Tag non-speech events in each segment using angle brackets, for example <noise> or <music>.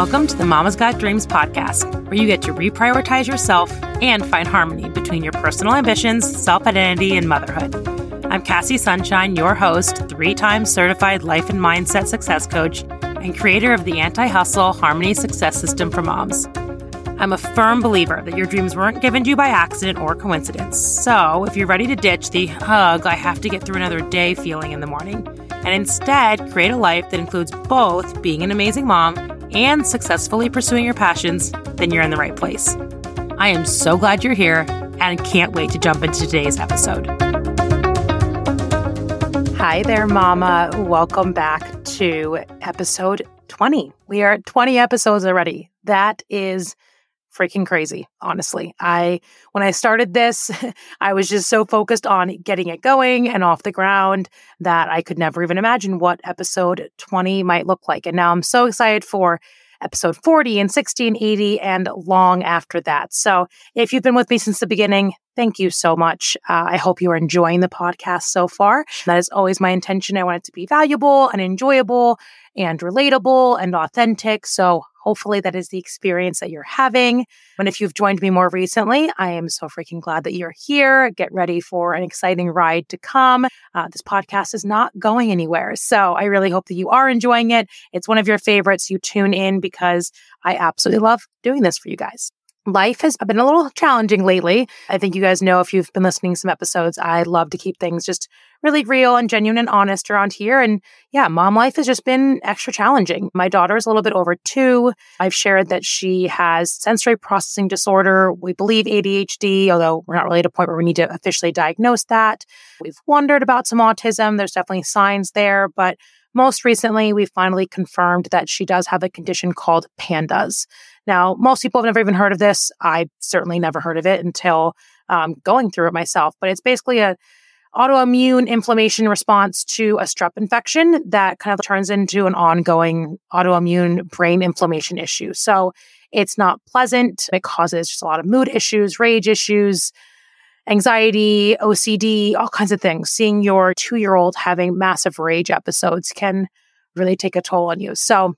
Welcome to the Mama's Got Dreams podcast, where you get to reprioritize yourself and find harmony between your personal ambitions, self identity, and motherhood. I'm Cassie Sunshine, your host, three times certified life and mindset success coach, and creator of the anti hustle harmony success system for moms. I'm a firm believer that your dreams weren't given to you by accident or coincidence. So, if you're ready to ditch the hug, I have to get through another day feeling in the morning, and instead create a life that includes both being an amazing mom and successfully pursuing your passions, then you're in the right place. I am so glad you're here and can't wait to jump into today's episode. Hi there, Mama. Welcome back to episode 20. We are at 20 episodes already. That is freaking crazy, honestly. I when I started this, <laughs> I was just so focused on getting it going and off the ground that I could never even imagine what episode 20 might look like. And now I'm so excited for episode 40 and 60 and 80 and long after that. So if you've been with me since the beginning, thank you so much. Uh, I hope you are enjoying the podcast so far. That is always my intention. I want it to be valuable and enjoyable and relatable and authentic. So Hopefully, that is the experience that you're having. And if you've joined me more recently, I am so freaking glad that you're here. Get ready for an exciting ride to come. Uh, this podcast is not going anywhere. So I really hope that you are enjoying it. It's one of your favorites. You tune in because I absolutely love doing this for you guys. Life has been a little challenging lately. I think you guys know if you've been listening some episodes, I love to keep things just really real and genuine and honest around here. And yeah, mom life has just been extra challenging. My daughter is a little bit over two. I've shared that she has sensory processing disorder. We believe ADHD, although we're not really at a point where we need to officially diagnose that. We've wondered about some autism. There's definitely signs there, but most recently, we finally confirmed that she does have a condition called PANDAS. Now, most people have never even heard of this. I certainly never heard of it until um, going through it myself. But it's basically a autoimmune inflammation response to a strep infection that kind of turns into an ongoing autoimmune brain inflammation issue. So it's not pleasant. It causes just a lot of mood issues, rage issues, anxiety, OCD, all kinds of things. Seeing your two year old having massive rage episodes can really take a toll on you. So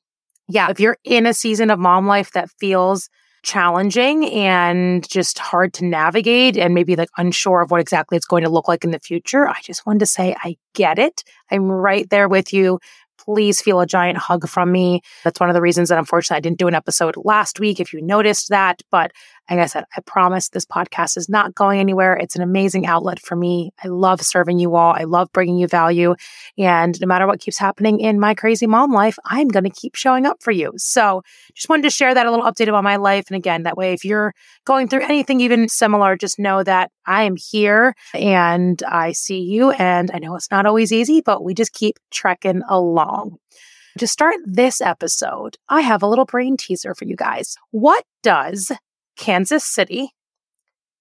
yeah, if you're in a season of mom life that feels challenging and just hard to navigate and maybe like unsure of what exactly it's going to look like in the future, I just wanted to say I get it. I'm right there with you please feel a giant hug from me. That's one of the reasons that unfortunately I didn't do an episode last week, if you noticed that. But like I said, I promise this podcast is not going anywhere. It's an amazing outlet for me. I love serving you all. I love bringing you value. And no matter what keeps happening in my crazy mom life, I'm going to keep showing up for you. So just wanted to share that a little update about my life. And again, that way, if you're going through anything even similar, just know that I am here and I see you. And I know it's not always easy, but we just keep trekking along. To start this episode, I have a little brain teaser for you guys. What does Kansas City,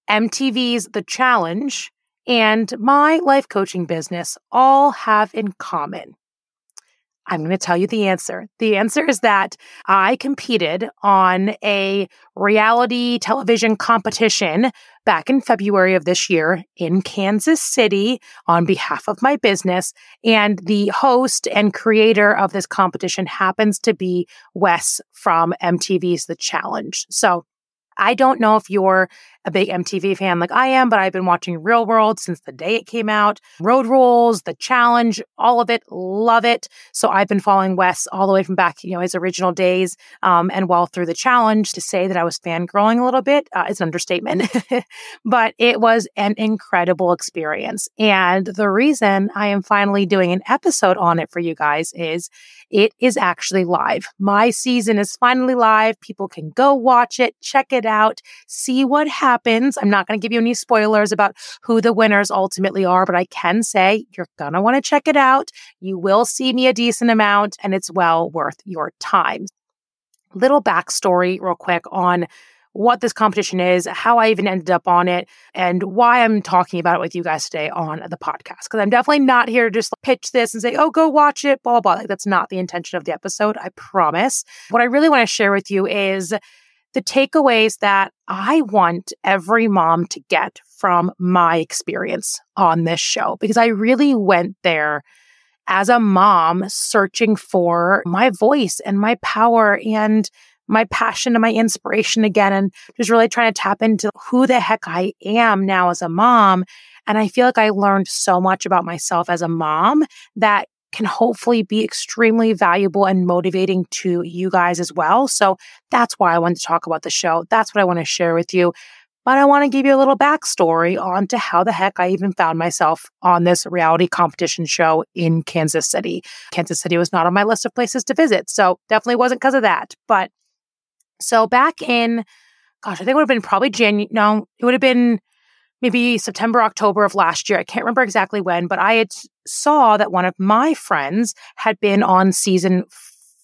MTV's The Challenge, and my life coaching business all have in common? I'm going to tell you the answer. The answer is that I competed on a reality television competition back in February of this year in Kansas City on behalf of my business. And the host and creator of this competition happens to be Wes from MTV's The Challenge. So I don't know if you're a big MTV fan like I am, but I've been watching Real World since the day it came out. Road Rules, The Challenge, all of it, love it. So I've been following Wes all the way from back, you know, his original days, um, and well through The Challenge. To say that I was fangirling a little bit uh, is an understatement, <laughs> but it was an incredible experience. And the reason I am finally doing an episode on it for you guys is it is actually live. My season is finally live. People can go watch it, check it out, see what happens happens. I'm not going to give you any spoilers about who the winners ultimately are, but I can say you're going to want to check it out. You will see me a decent amount and it's well worth your time. Little backstory, real quick, on what this competition is, how I even ended up on it, and why I'm talking about it with you guys today on the podcast. Because I'm definitely not here to just pitch this and say, oh, go watch it, blah, blah. Like, that's not the intention of the episode, I promise. What I really want to share with you is the takeaways that I want every mom to get from my experience on this show, because I really went there as a mom searching for my voice and my power and my passion and my inspiration again and just really trying to tap into who the heck I am now as a mom. And I feel like I learned so much about myself as a mom that can hopefully be extremely valuable and motivating to you guys as well. So that's why I wanted to talk about the show. That's what I want to share with you. But I want to give you a little backstory on to how the heck I even found myself on this reality competition show in Kansas City. Kansas City was not on my list of places to visit. So definitely wasn't because of that. But so back in, gosh, I think it would have been probably January. No, it would have been maybe September, October of last year. I can't remember exactly when, but I had saw that one of my friends had been on season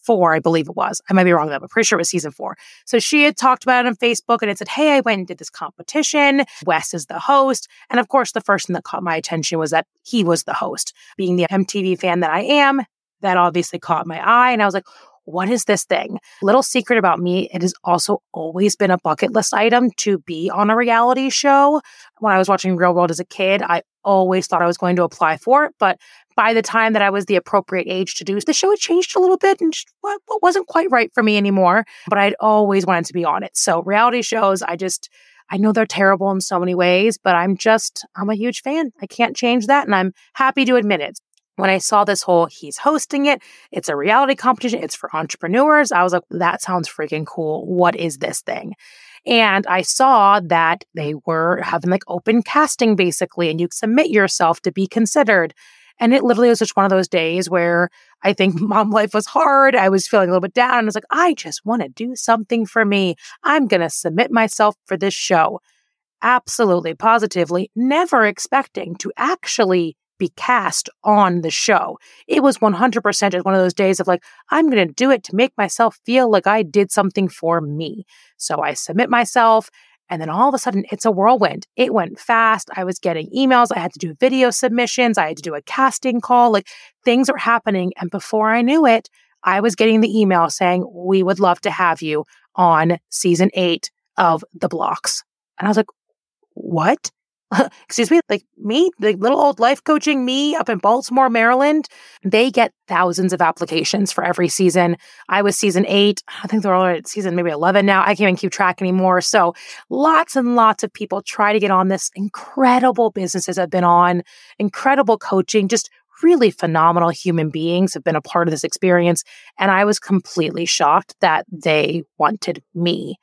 four, I believe it was. I might be wrong though, but pretty sure it was season four. So she had talked about it on Facebook and it said, Hey, I went and did this competition. Wes is the host. And of course, the first thing that caught my attention was that he was the host. Being the MTV fan that I am, that obviously caught my eye. And I was like, what is this thing? Little secret about me, it has also always been a bucket list item to be on a reality show. When I was watching Real World as a kid, I always thought I was going to apply for it. But by the time that I was the appropriate age to do the show, had changed a little bit and what wasn't quite right for me anymore. But I'd always wanted to be on it. So reality shows, I just, I know they're terrible in so many ways, but I'm just, I'm a huge fan. I can't change that. And I'm happy to admit it when I saw this whole he's hosting it, it's a reality competition, it's for entrepreneurs, I was like, that sounds freaking cool. What is this thing? And I saw that they were having like open casting basically, and you submit yourself to be considered. And it literally was just one of those days where I think <laughs> mom life was hard. I was feeling a little bit down. And I was like, I just want to do something for me. I'm going to submit myself for this show. Absolutely, positively, never expecting to actually be cast on the show. It was 100% just one of those days of like, I'm going to do it to make myself feel like I did something for me. So I submit myself. And then all of a sudden, it's a whirlwind. It went fast. I was getting emails. I had to do video submissions. I had to do a casting call. Like things were happening. And before I knew it, I was getting the email saying, We would love to have you on season eight of The Blox. And I was like, What? <laughs> excuse me, like me, the little old life coaching me up in Baltimore, Maryland, they get thousands of applications for every season. I was season eight. I think they're all at season maybe 11 now. I can't even keep track anymore. So lots and lots of people try to get on this. Incredible businesses I've been on, incredible coaching, just really phenomenal human beings have been a part of this experience. And I was completely shocked that they wanted me.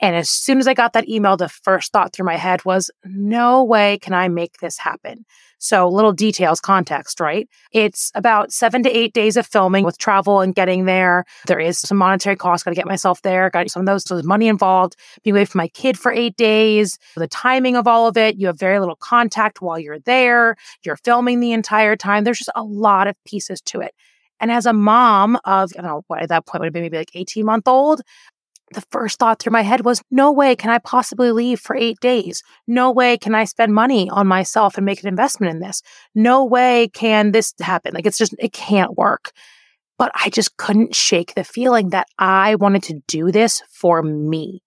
And as soon as I got that email, the first thought through my head was, no way can I make this happen. So, little details, context, right? It's about seven to eight days of filming with travel and getting there. There is some monetary cost. Got to get myself there. Got some of those. So, there's money involved. Being away from my kid for eight days. The timing of all of it. You have very little contact while you're there. You're filming the entire time. There's just a lot of pieces to it. And as a mom of, I don't know, what at that point would have been maybe like 18 month old, the first thought through my head was no way can I possibly leave for eight days. No way can I spend money on myself and make an investment in this. No way can this happen. Like it's just, it can't work. But I just couldn't shake the feeling that I wanted to do this for me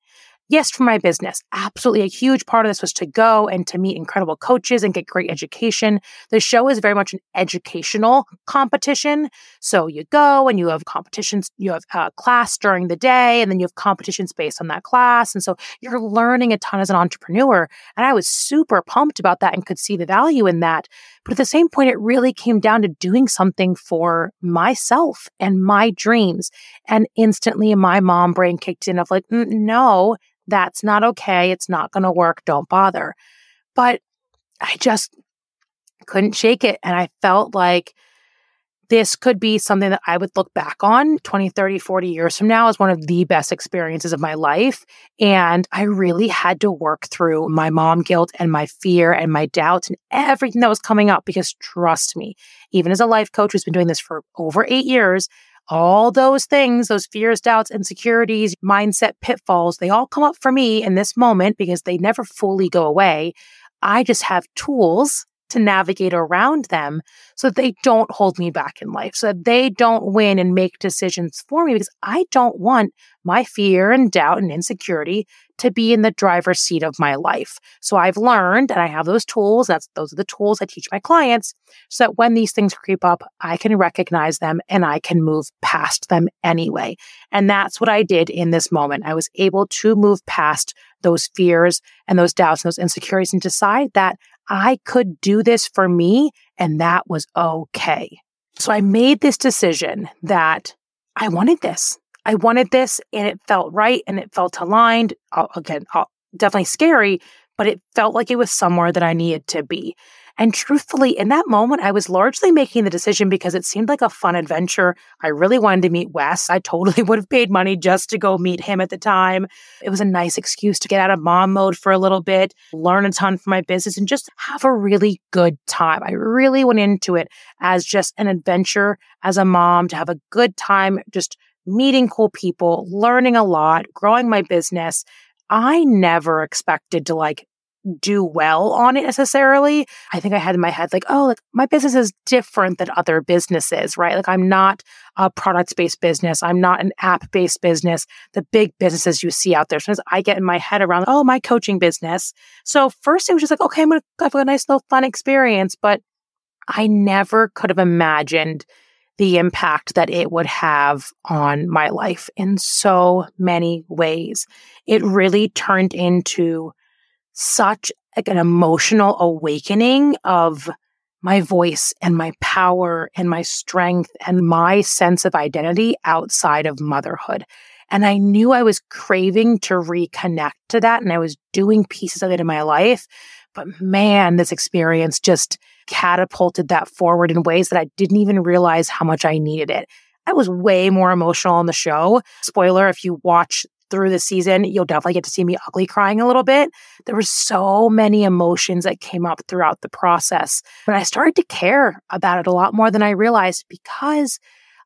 yes, for my business. Absolutely. A huge part of this was to go and to meet incredible coaches and get great education. The show is very much an educational competition. So you go and you have competitions, you have a class during the day, and then you have competitions based on that class. And so you're learning a ton as an entrepreneur. And I was super pumped about that and could see the value in that. But at the same point, it really came down to doing something for myself and my dreams. And instantly my mom brain kicked in of like, mm, no, that's not okay. It's not going to work. Don't bother. But I just couldn't shake it. And I felt like this could be something that I would look back on 20, 30, 40 years from now as one of the best experiences of my life. And I really had to work through my mom guilt and my fear and my doubts and everything that was coming up because trust me, even as a life coach who's been doing this for over eight years, all those things, those fears, doubts, insecurities, mindset pitfalls, they all come up for me in this moment because they never fully go away. I just have tools to navigate around them so that they don't hold me back in life, so that they don't win and make decisions for me because I don't want my fear and doubt and insecurity to be in the driver's seat of my life. So I've learned and I have those tools. That's those are the tools I teach my clients so that when these things creep up, I can recognize them and I can move past them anyway. And that's what I did in this moment. I was able to move past those fears and those doubts and those insecurities and decide that I could do this for me and that was okay. So I made this decision that I wanted this. I wanted this and it felt right and it felt aligned. again, definitely scary, but it felt like it was somewhere that I needed to be. And truthfully, in that moment, I was largely making the decision because it seemed like a fun adventure. I really wanted to meet Wes. I totally <laughs> would have paid money just to go meet him at the time. It was a nice excuse to get out of mom mode for a little bit, learn a ton from my business, and just have a really good time. I really went into it as just an adventure as a mom to have a good time, just meeting cool people, learning a lot, growing my business. I never expected to like do well on it necessarily. I think I had in my head, like, oh, like my business is different than other businesses, right? Like I'm not a product based business. I'm not an app based business. The big businesses you see out there. Sometimes I get in my head around, oh, my coaching business. So first it was just like, okay, I'm to have a nice little fun experience. But I never could have imagined the impact that it would have on my life in so many ways. It really turned into such like an emotional awakening of my voice and my power and my strength and my sense of identity outside of motherhood. And I knew I was craving to reconnect to that. And I was doing pieces of it in my life. But man, this experience just catapulted that forward in ways that I didn't even realize how much I needed it. I was way more emotional on the show. Spoiler, if you watch through the season, you'll definitely get to see me ugly crying a little bit. There were so many emotions that came up throughout the process. But I started to care about it a lot more than I realized because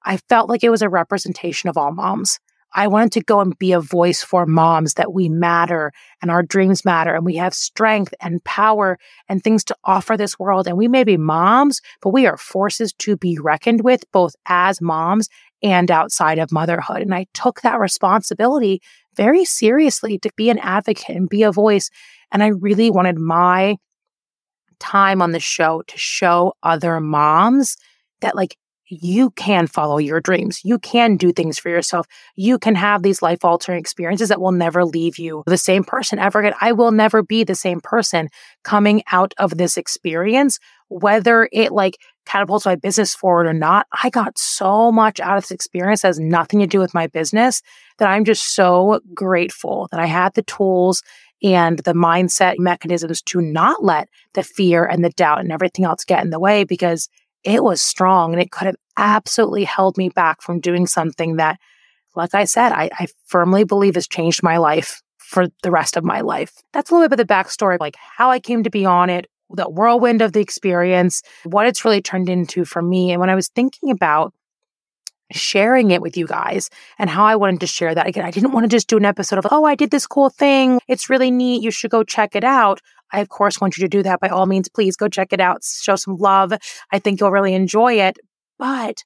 I felt like it was a representation of all moms. I wanted to go and be a voice for moms that we matter and our dreams matter and we have strength and power and things to offer this world. And we may be moms, but we are forces to be reckoned with both as moms and outside of motherhood. And I took that responsibility very seriously to be an advocate and be a voice. And I really wanted my time on the show to show other moms that like you can follow your dreams. You can do things for yourself. You can have these life altering experiences that will never leave you the same person ever again. I will never be the same person coming out of this experience, whether it like catapults my business forward or not. I got so much out of this experience that has nothing to do with my business that I'm just so grateful that I had the tools and the mindset mechanisms to not let the fear and the doubt and everything else get in the way because it was strong and it could have absolutely held me back from doing something that, like I said, I, I firmly believe has changed my life for the rest of my life. That's a little bit of the backstory, like how I came to be on it, the whirlwind of the experience, what it's really turned into for me. And when I was thinking about sharing it with you guys and how I wanted to share that. Again, I didn't want to just do an episode of, oh, I did this cool thing. It's really neat. You should go check it out. I, of course, want you to do that. By all means, please go check it out. Show some love. I think you'll really enjoy it. But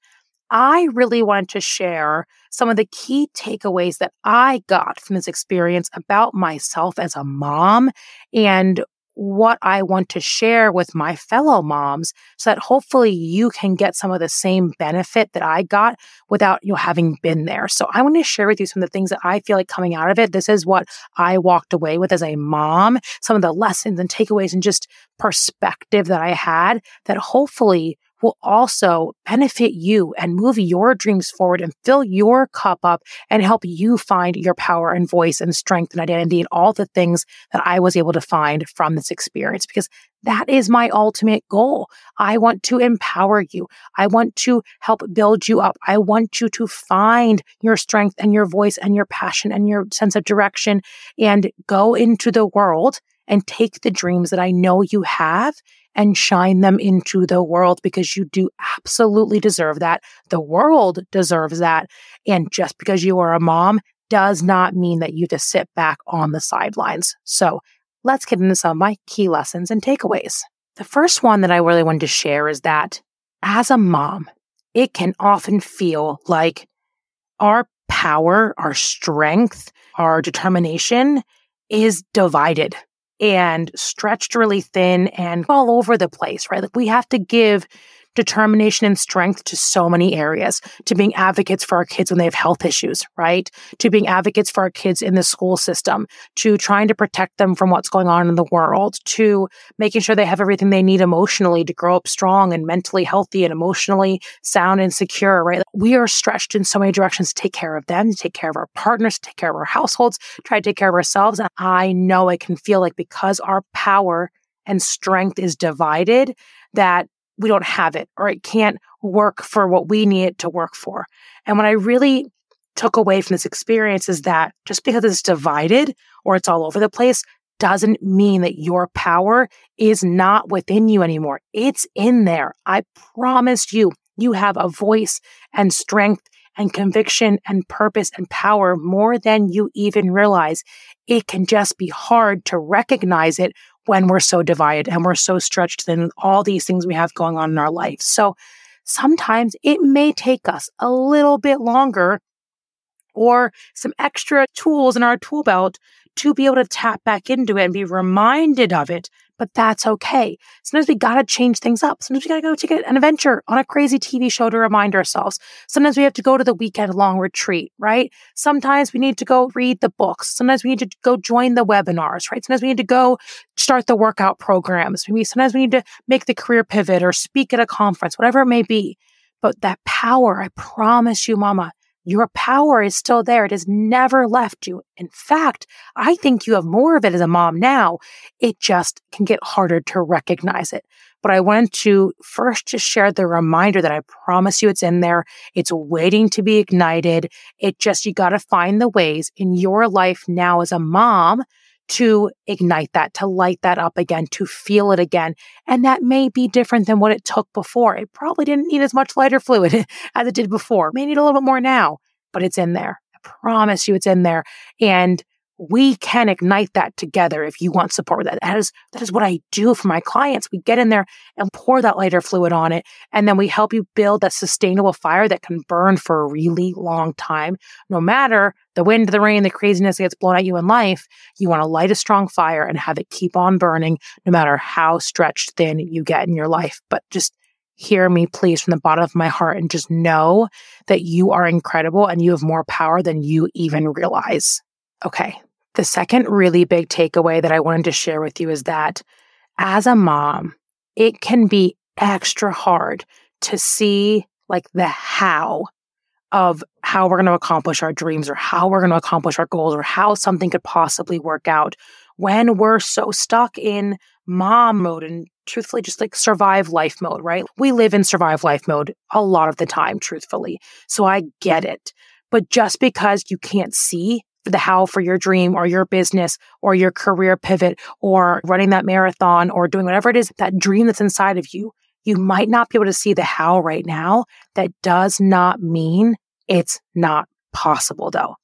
I really wanted to share some of the key takeaways that I got from this experience about myself as a mom and what I want to share with my fellow moms so that hopefully you can get some of the same benefit that I got without you know, having been there. So I want to share with you some of the things that I feel like coming out of it. This is what I walked away with as a mom, some of the lessons and takeaways and just perspective that I had that hopefully will also benefit you and move your dreams forward and fill your cup up and help you find your power and voice and strength and identity and all the things that I was able to find from this experience because that is my ultimate goal. I want to empower you. I want to help build you up. I want you to find your strength and your voice and your passion and your sense of direction and go into the world and take the dreams that I know you have and shine them into the world because you do absolutely deserve that. The world deserves that. And just because you are a mom does not mean that you just sit back on the sidelines. So let's get into some of my key lessons and takeaways. The first one that I really wanted to share is that as a mom, it can often feel like our power, our strength, our determination is divided and stretched really thin and all over the place, right? Like we have to give determination and strength to so many areas, to being advocates for our kids when they have health issues, right? To being advocates for our kids in the school system, to trying to protect them from what's going on in the world, to making sure they have everything they need emotionally to grow up strong and mentally healthy and emotionally sound and secure, right? We are stretched in so many directions to take care of them, to take care of our partners, to take care of our households, try to take care of ourselves. And I know it can feel like because our power and strength is divided, that we don't have it or it can't work for what we need it to work for. And what I really took away from this experience is that just because it's divided or it's all over the place doesn't mean that your power is not within you anymore. It's in there. I promise you, you have a voice and strength and conviction and purpose and power more than you even realize. It can just be hard to recognize it when we're so divided and we're so stretched thin all these things we have going on in our life. So sometimes it may take us a little bit longer or some extra tools in our tool belt to be able to tap back into it and be reminded of it but that's okay. Sometimes we got to change things up. Sometimes we got to go take an adventure on a crazy TV show to remind ourselves. Sometimes we have to go to the weekend long retreat, right? Sometimes we need to go read the books. Sometimes we need to go join the webinars, right? Sometimes we need to go start the workout programs. Maybe sometimes we need to make the career pivot or speak at a conference, whatever it may be. But that power, I promise you, mama, your power is still there. It has never left you. In fact, I think you have more of it as a mom now. It just can get harder to recognize it. But I wanted to first just share the reminder that I promise you it's in there. It's waiting to be ignited. It just, you got to find the ways in your life now as a mom to ignite that, to light that up again, to feel it again. And that may be different than what it took before. It probably didn't need as much lighter fluid <laughs> as it did before. It may need a little bit more now, but it's in there. I promise you it's in there. And we can ignite that together if you want support with that. That is, that is what I do for my clients. We get in there and pour that lighter fluid on it. And then we help you build that sustainable fire that can burn for a really long time. No matter the wind, the rain, the craziness that gets blown at you in life, you want to light a strong fire and have it keep on burning no matter how stretched thin you get in your life. But just hear me, please, from the bottom of my heart and just know that you are incredible and you have more power than you even realize. Okay, the second really big takeaway that I wanted to share with you is that as a mom, it can be extra hard to see like the how of how we're going to accomplish our dreams or how we're going to accomplish our goals or how something could possibly work out when we're so stuck in mom mode and truthfully just like survive life mode, right? We live in survive life mode a lot of the time, truthfully. So I get it. But just because you can't see the how for your dream or your business or your career pivot or running that marathon or doing whatever it is, that dream that's inside of you, you might not be able to see the how right now. That does not mean it's not possible though.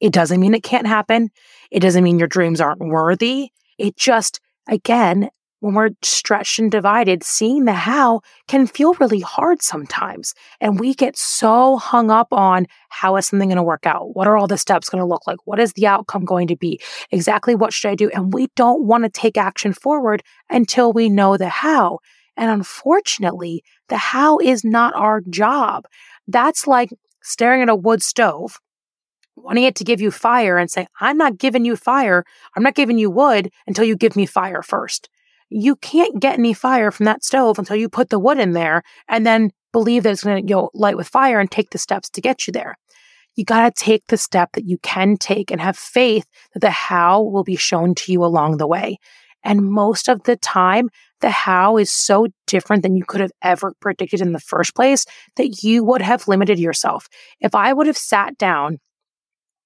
It doesn't mean it can't happen. It doesn't mean your dreams aren't worthy. It just, again, when we're stretched and divided, seeing the how can feel really hard sometimes. And we get so hung up on how is something going to work out? What are all the steps going to look like? What is the outcome going to be? Exactly what should I do? And we don't want to take action forward until we know the how. And unfortunately, the how is not our job. That's like staring at a wood stove wanting it to give you fire and say, I'm not giving you fire. I'm not giving you wood until you give me fire first you can't get any fire from that stove until you put the wood in there and then believe that it's going to you know, light with fire and take the steps to get you there. You got to take the step that you can take and have faith that the how will be shown to you along the way. And most of the time, the how is so different than you could have ever predicted in the first place that you would have limited yourself. If I would have sat down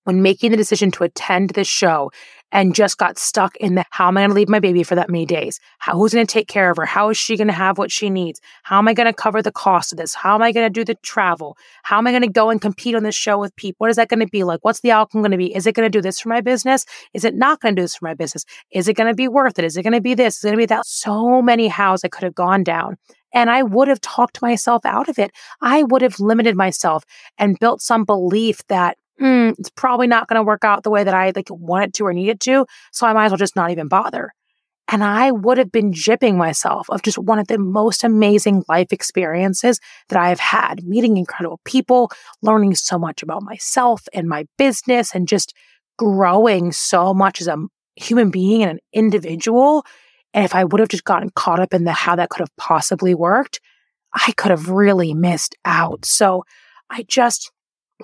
when making the decision to attend this show and just got stuck in the how am I going to leave my baby for that many days? How, who's going to take care of her? How is she going to have what she needs? How am I going to cover the cost of this? How am I going to do the travel? How am I going to go and compete on this show with people? What is that going to be like? What's the outcome going to be? Is it going to do this for my business? Is it not going to do this for my business? Is it going to be worth it? Is it going to be this? Is it going to be that? So many hows I could have gone down. And I would have talked myself out of it. I would have limited myself and built some belief that mm, it's probably not going to work out the way that I like want it to or need it to. So I might as well just not even bother. And I would have been jipping myself of just one of the most amazing life experiences that I have had, meeting incredible people, learning so much about myself and my business, and just growing so much as a human being and an individual. And if I would have just gotten caught up in the how that could have possibly worked, I could have really missed out. So I just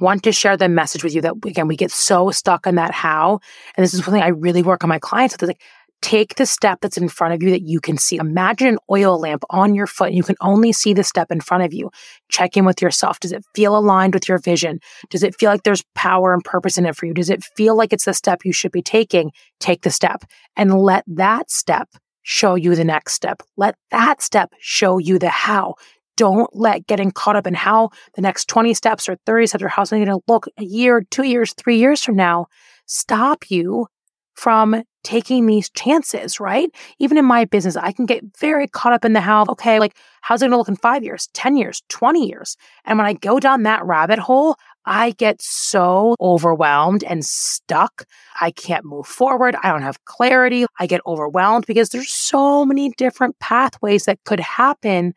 want to share the message with you that again we get so stuck on that how and this is something i really work on my clients with like take the step that's in front of you that you can see. Imagine an oil lamp on your foot and you can only see the step in front of you. Check in with yourself. Does it feel aligned with your vision? Does it feel like there's power and purpose in it for you? Does it feel like it's the step you should be taking? Take the step and let that step show you the next step. Let that step show you the how don't let getting caught up in how the next 20 steps or 30 steps or how's it going to look a year, two years, three years from now stop you from taking these chances, right? Even in my business, I can get very caught up in the how, okay, like how's it going to look in five years, 10 years, 20 years? And when I go down that rabbit hole, I get so overwhelmed and stuck. I can't move forward. I don't have clarity. I get overwhelmed because there's so many different pathways that could happen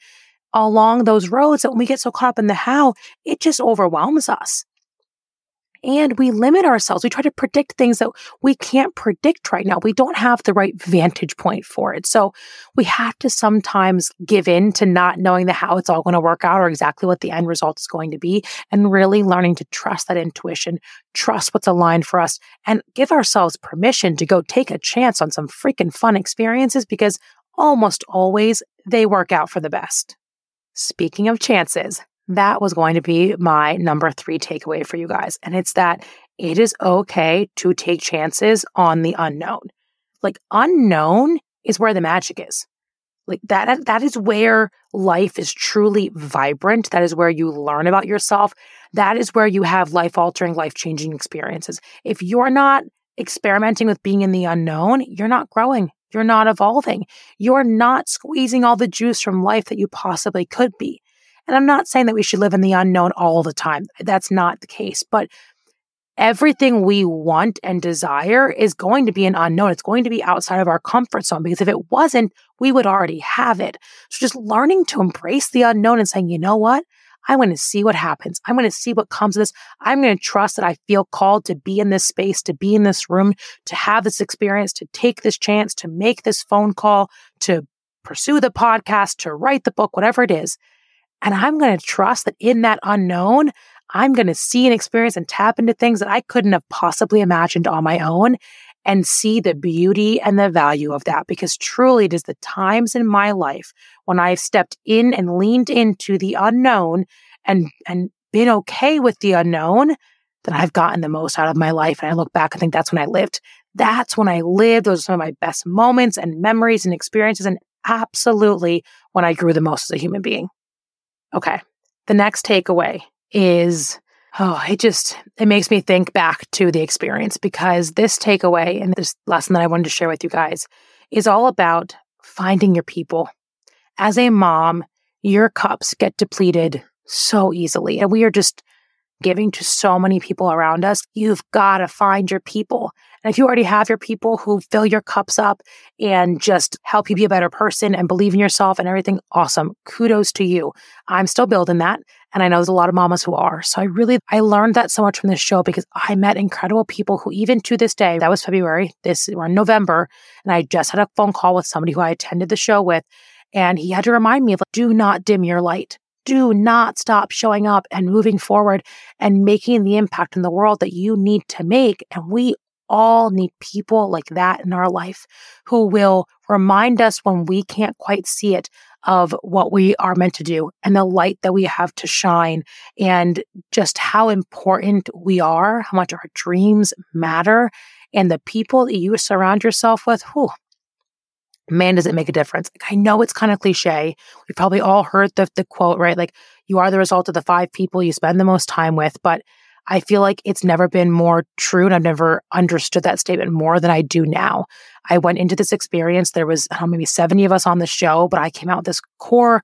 along those roads that when we get so caught up in the how, it just overwhelms us. And we limit ourselves. We try to predict things that we can't predict right now. We don't have the right vantage point for it. So we have to sometimes give in to not knowing the how it's all going to work out or exactly what the end result is going to be and really learning to trust that intuition, trust what's aligned for us and give ourselves permission to go take a chance on some freaking fun experiences because almost always they work out for the best. Speaking of chances, that was going to be my number three takeaway for you guys. And it's that it is okay to take chances on the unknown. Like, unknown is where the magic is. Like that, that is where life is truly vibrant. That is where you learn about yourself. That is where you have life altering, life changing experiences. If you're not experimenting with being in the unknown, you're not growing. You're not evolving. You're not squeezing all the juice from life that you possibly could be. And I'm not saying that we should live in the unknown all the time. That's not the case. But everything we want and desire is going to be an unknown. It's going to be outside of our comfort zone because if it wasn't, we would already have it. So just learning to embrace the unknown and saying, you know what? I'm going to see what happens. I want to see what comes of this. I'm going to trust that I feel called to be in this space, to be in this room, to have this experience, to take this chance, to make this phone call, to pursue the podcast, to write the book, whatever it is. And I'm going to trust that in that unknown, I'm going to see and experience and tap into things that I couldn't have possibly imagined on my own and see the beauty and the value of that because truly it is the times in my life when I've stepped in and leaned into the unknown and and been okay with the unknown that I've gotten the most out of my life. And I look back, and think that's when I lived. That's when I lived. Those are some of my best moments and memories and experiences, and absolutely when I grew the most as a human being. Okay. The next takeaway is oh, it just it makes me think back to the experience because this takeaway and this lesson that I wanted to share with you guys is all about finding your people. As a mom, your cups get depleted so easily, and we are just giving to so many people around us. You've got to find your people. And if you already have your people who fill your cups up and just help you be a better person and believe in yourself and everything, awesome. Kudos to you. I'm still building that. And I know there's a lot of mamas who are. So I really, I learned that so much from this show because I met incredible people who even to this day, that was February, this, in November. And I just had a phone call with somebody who I attended the show with. And he had to remind me, like, do not dim your light. Do not stop showing up and moving forward and making the impact in the world that you need to make. And we all need people like that in our life who will remind us when we can't quite see it of what we are meant to do and the light that we have to shine and just how important we are, how much our dreams matter. and the people that you surround yourself with, whew, man, does it make a difference. I know it's kind of cliche. We've probably all heard the, the quote, right? Like, you are the result of the five people you spend the most time with. But I feel like it's never been more true. And I've never understood that statement more than I do now. I went into this experience. There was know, maybe 70 of us on the show, but I came out with this core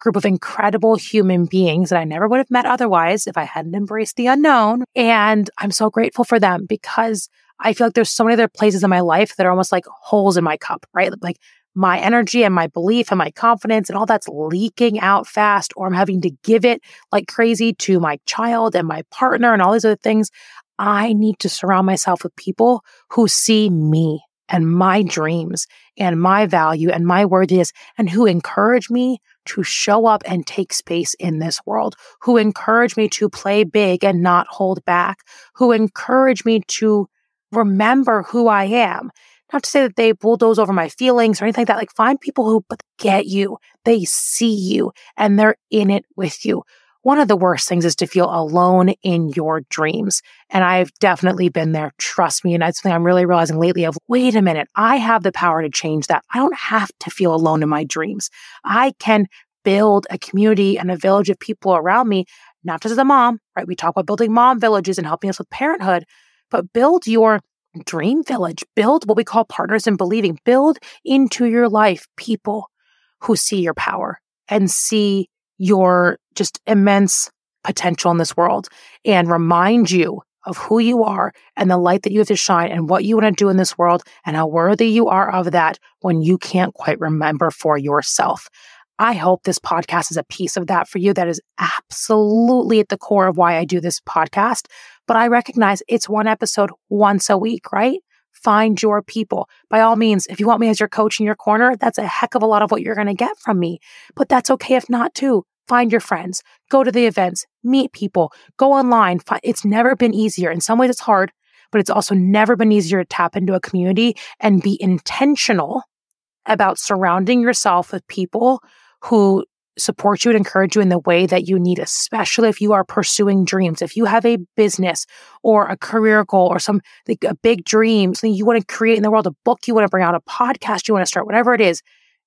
group of incredible human beings that I never would have met otherwise if I hadn't embraced the unknown. And I'm so grateful for them because I feel like there's so many other places in my life that are almost like holes in my cup, right? Like my energy and my belief and my confidence and all that's leaking out fast, or I'm having to give it like crazy to my child and my partner and all these other things. I need to surround myself with people who see me and my dreams and my value and my worthiness and who encourage me to show up and take space in this world, who encourage me to play big and not hold back, who encourage me to remember who I am. Not to say that they bulldoze over my feelings or anything like that. Like find people who get you. They see you and they're in it with you. One of the worst things is to feel alone in your dreams. And I've definitely been there. Trust me. And that's something I'm really realizing lately of wait a minute. I have the power to change that. I don't have to feel alone in my dreams. I can build a community and a village of people around me, not just as a mom, right? We talk about building mom villages and helping us with parenthood, but build your dream village, build what we call partners in believing, build into your life people who see your power and see your just immense potential in this world and remind you of who you are and the light that you have to shine and what you want to do in this world and how worthy you are of that when you can't quite remember for yourself. I hope this podcast is a piece of that for you. That is absolutely at the core of why I do this podcast. But I recognize it's one episode once a week, right? Find your people. By all means, if you want me as your coach in your corner, that's a heck of a lot of what you're going to get from me. But that's okay if not, too. Find your friends, go to the events, meet people, go online. It's never been easier. In some ways, it's hard, but it's also never been easier to tap into a community and be intentional about surrounding yourself with people who support you and encourage you in the way that you need, especially if you are pursuing dreams. If you have a business or a career goal or some like, a big dream, something you want to create in the world, a book you want to bring out, a podcast you want to start, whatever it is,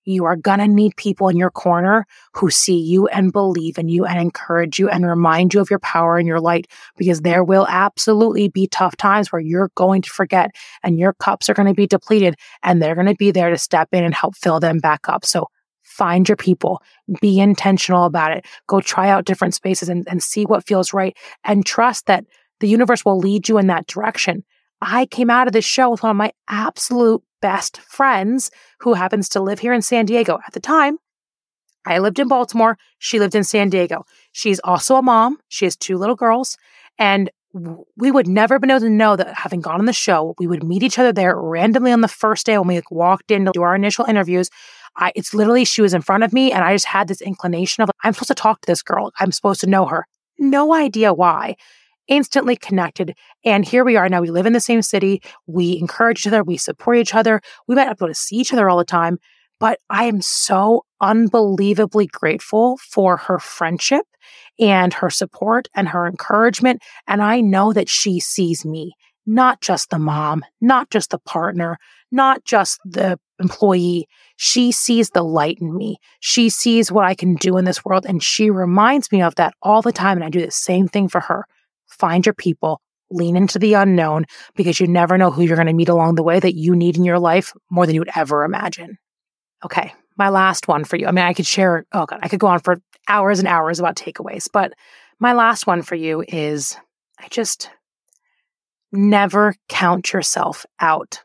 you are going to need people in your corner who see you and believe in you and encourage you and remind you of your power and your light because there will absolutely be tough times where you're going to forget and your cups are going to be depleted and they're going to be there to step in and help fill them back up. So find your people, be intentional about it, go try out different spaces and, and see what feels right, and trust that the universe will lead you in that direction. I came out of this show with one of my absolute best friends who happens to live here in San Diego. At the time, I lived in Baltimore. She lived in San Diego. She's also a mom. She has two little girls. And we would never been able to know that having gone on the show, we would meet each other there randomly on the first day when we walked in to do our initial interviews. I, it's literally, she was in front of me and I just had this inclination of, I'm supposed to talk to this girl. I'm supposed to know her. No idea why. Instantly connected. And here we are now. We live in the same city. We encourage each other. We support each other. We might not be able to see each other all the time, but I am so unbelievably grateful for her friendship and her support and her encouragement. And I know that she sees me, not just the mom, not just the partner, not just the employee. She sees the light in me. She sees what I can do in this world. And she reminds me of that all the time. And I do the same thing for her. Find your people, lean into the unknown because you never know who you're going to meet along the way that you need in your life more than you would ever imagine. Okay, my last one for you. I mean, I could share, oh God, I could go on for hours and hours about takeaways, but my last one for you is I just never count yourself out.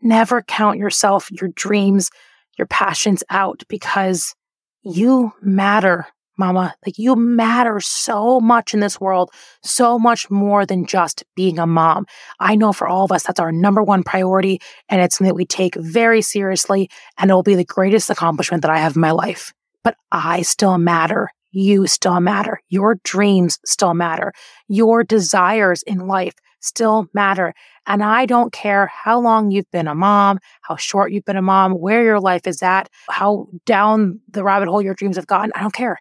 Never count yourself, your dreams, your passions out because you matter, mama. Like you matter so much in this world, so much more than just being a mom. I know for all of us, that's our number one priority. And it's something that we take very seriously. And it will be the greatest accomplishment that I have in my life. But I still matter. You still matter. Your dreams still matter. Your desires in life still matter. And I don't care how long you've been a mom, how short you've been a mom, where your life is at, how down the rabbit hole your dreams have gotten. I don't care.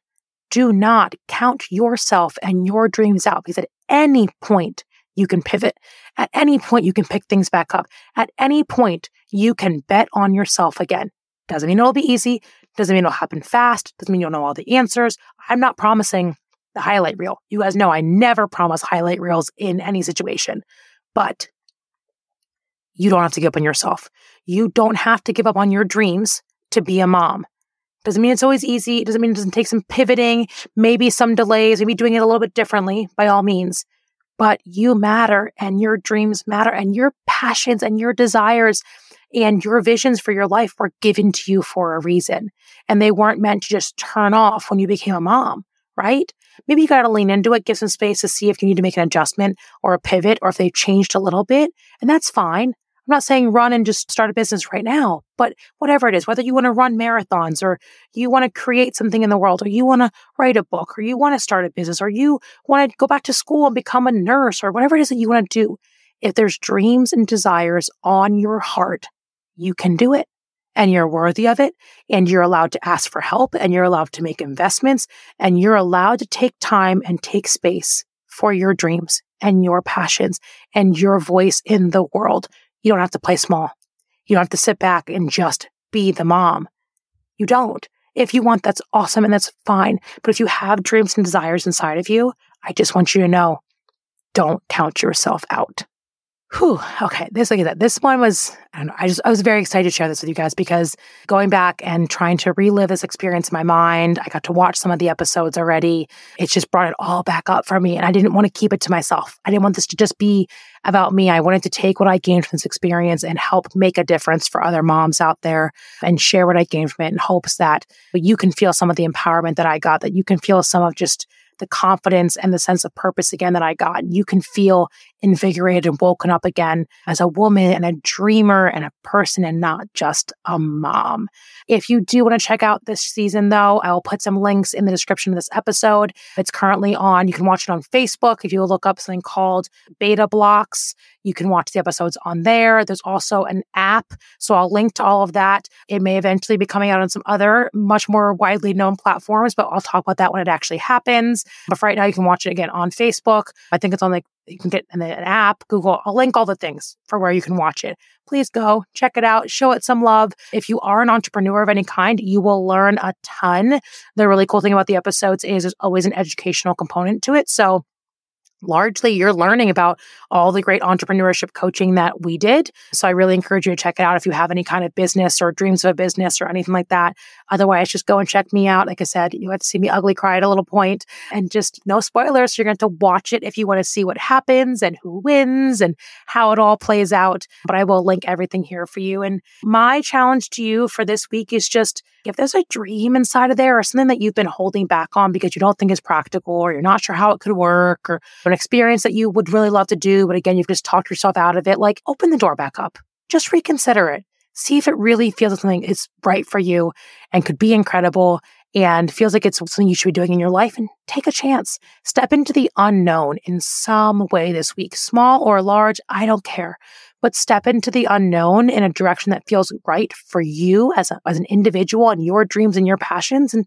Do not count yourself and your dreams out because at any point you can pivot. At any point, you can pick things back up. At any point, you can bet on yourself again. Doesn't mean it'll be easy. Doesn't mean it'll happen fast. Doesn't mean you'll know all the answers. I'm not promising the highlight reel. You guys know I never promise highlight reels in any situation, but you don't have to give up on yourself. You don't have to give up on your dreams to be a mom. Doesn't mean it's always easy. It doesn't mean it doesn't take some pivoting, maybe some delays, maybe doing it a little bit differently by all means. But you matter and your dreams matter and your passions and your desires and your visions for your life were given to you for a reason. And they weren't meant to just turn off when you became a mom, right? Maybe you got to lean into it, give some space to see if you need to make an adjustment or a pivot or if they've changed a little bit. And that's fine. I'm not saying run and just start a business right now, but whatever it is, whether you want to run marathons or you want to create something in the world or you want to write a book or you want to start a business or you want to go back to school and become a nurse or whatever it is that you want to do. If there's dreams and desires on your heart, you can do it and you're worthy of it and you're allowed to ask for help and you're allowed to make investments and you're allowed to take time and take space for your dreams and your passions and your voice in the world you don't have to play small. You don't have to sit back and just be the mom. You don't. If you want, that's awesome and that's fine. But if you have dreams and desires inside of you, I just want you to know don't count yourself out. Whew. Okay. This, look at that. This one was, I don't know. I just, I was very excited to share this with you guys because going back and trying to relive this experience in my mind, I got to watch some of the episodes already. It just brought it all back up for me. And I didn't want to keep it to myself. I didn't want this to just be about me. I wanted to take what I gained from this experience and help make a difference for other moms out there and share what I gained from it in hopes that you can feel some of the empowerment that I got, that you can feel some of just the confidence and the sense of purpose again that I got. You can feel invigorated and woken up again as a woman and a dreamer and a person and not just a mom. If you do want to check out this season, though, I will put some links in the description of this episode. It's currently on. You can watch it on Facebook if you look up something called Betablox. You can watch the episodes on there. There's also an app. So I'll link to all of that. It may eventually be coming out on some other much more widely known platforms, but I'll talk about that when it actually happens. But for right now, you can watch it again on Facebook. I think it's on like you can get in an app, Google. I'll link all the things for where you can watch it. Please go check it out, show it some love. If you are an entrepreneur of any kind, you will learn a ton. The really cool thing about the episodes is there's always an educational component to it. So largely you're learning about all the great entrepreneurship coaching that we did. So I really encourage you to check it out if you have any kind of business or dreams of a business or anything like that. Otherwise, just go and check me out. Like I said, you have to see me ugly cry at a little point and just no spoilers. You're going to watch it if you want to see what happens and who wins and how it all plays out. But I will link everything here for you. And my challenge to you for this week is just if there's a dream inside of there or something that you've been holding back on because you don't think is practical or you're not sure how it could work or an experience that you would really love to do, but again, you've just talked yourself out of it, like open the door back up. Just reconsider it. See if it really feels like something is right for you and could be incredible and feels like it's something you should be doing in your life and take a chance. Step into the unknown in some way this week, small or large, I don't care but step into the unknown in a direction that feels right for you as, a, as an individual and your dreams and your passions and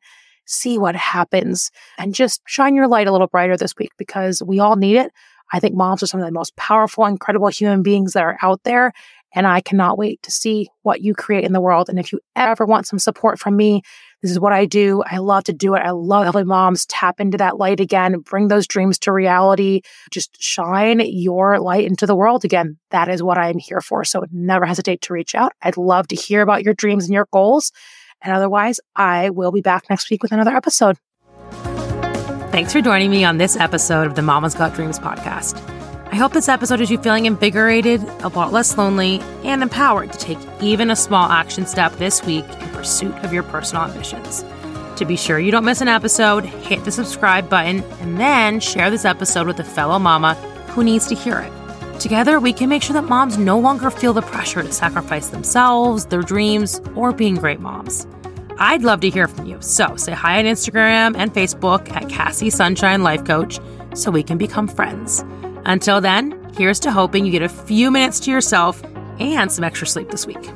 see what happens and just shine your light a little brighter this week because we all need it. I think moms are some of the most powerful, incredible human beings that are out there. And I cannot wait to see what you create in the world. And if you ever want some support from me, this is what I do. I love to do it. I love helping moms tap into that light again, bring those dreams to reality, just shine your light into the world again. That is what I'm here for. So never hesitate to reach out. I'd love to hear about your dreams and your goals. And otherwise, I will be back next week with another episode. Thanks for joining me on this episode of the Mama's Got Dreams podcast. I hope this episode has you feeling invigorated, a lot less lonely, and empowered to take even a small action step this week in pursuit of your personal ambitions. To be sure you don't miss an episode, hit the subscribe button and then share this episode with a fellow mama who needs to hear it. Together, we can make sure that moms no longer feel the pressure to sacrifice themselves, their dreams, or being great moms. I'd love to hear from you. So say hi on Instagram and Facebook at Cassie Sunshine Life Coach so we can become friends. Until then, here's to hoping you get a few minutes to yourself and some extra sleep this week.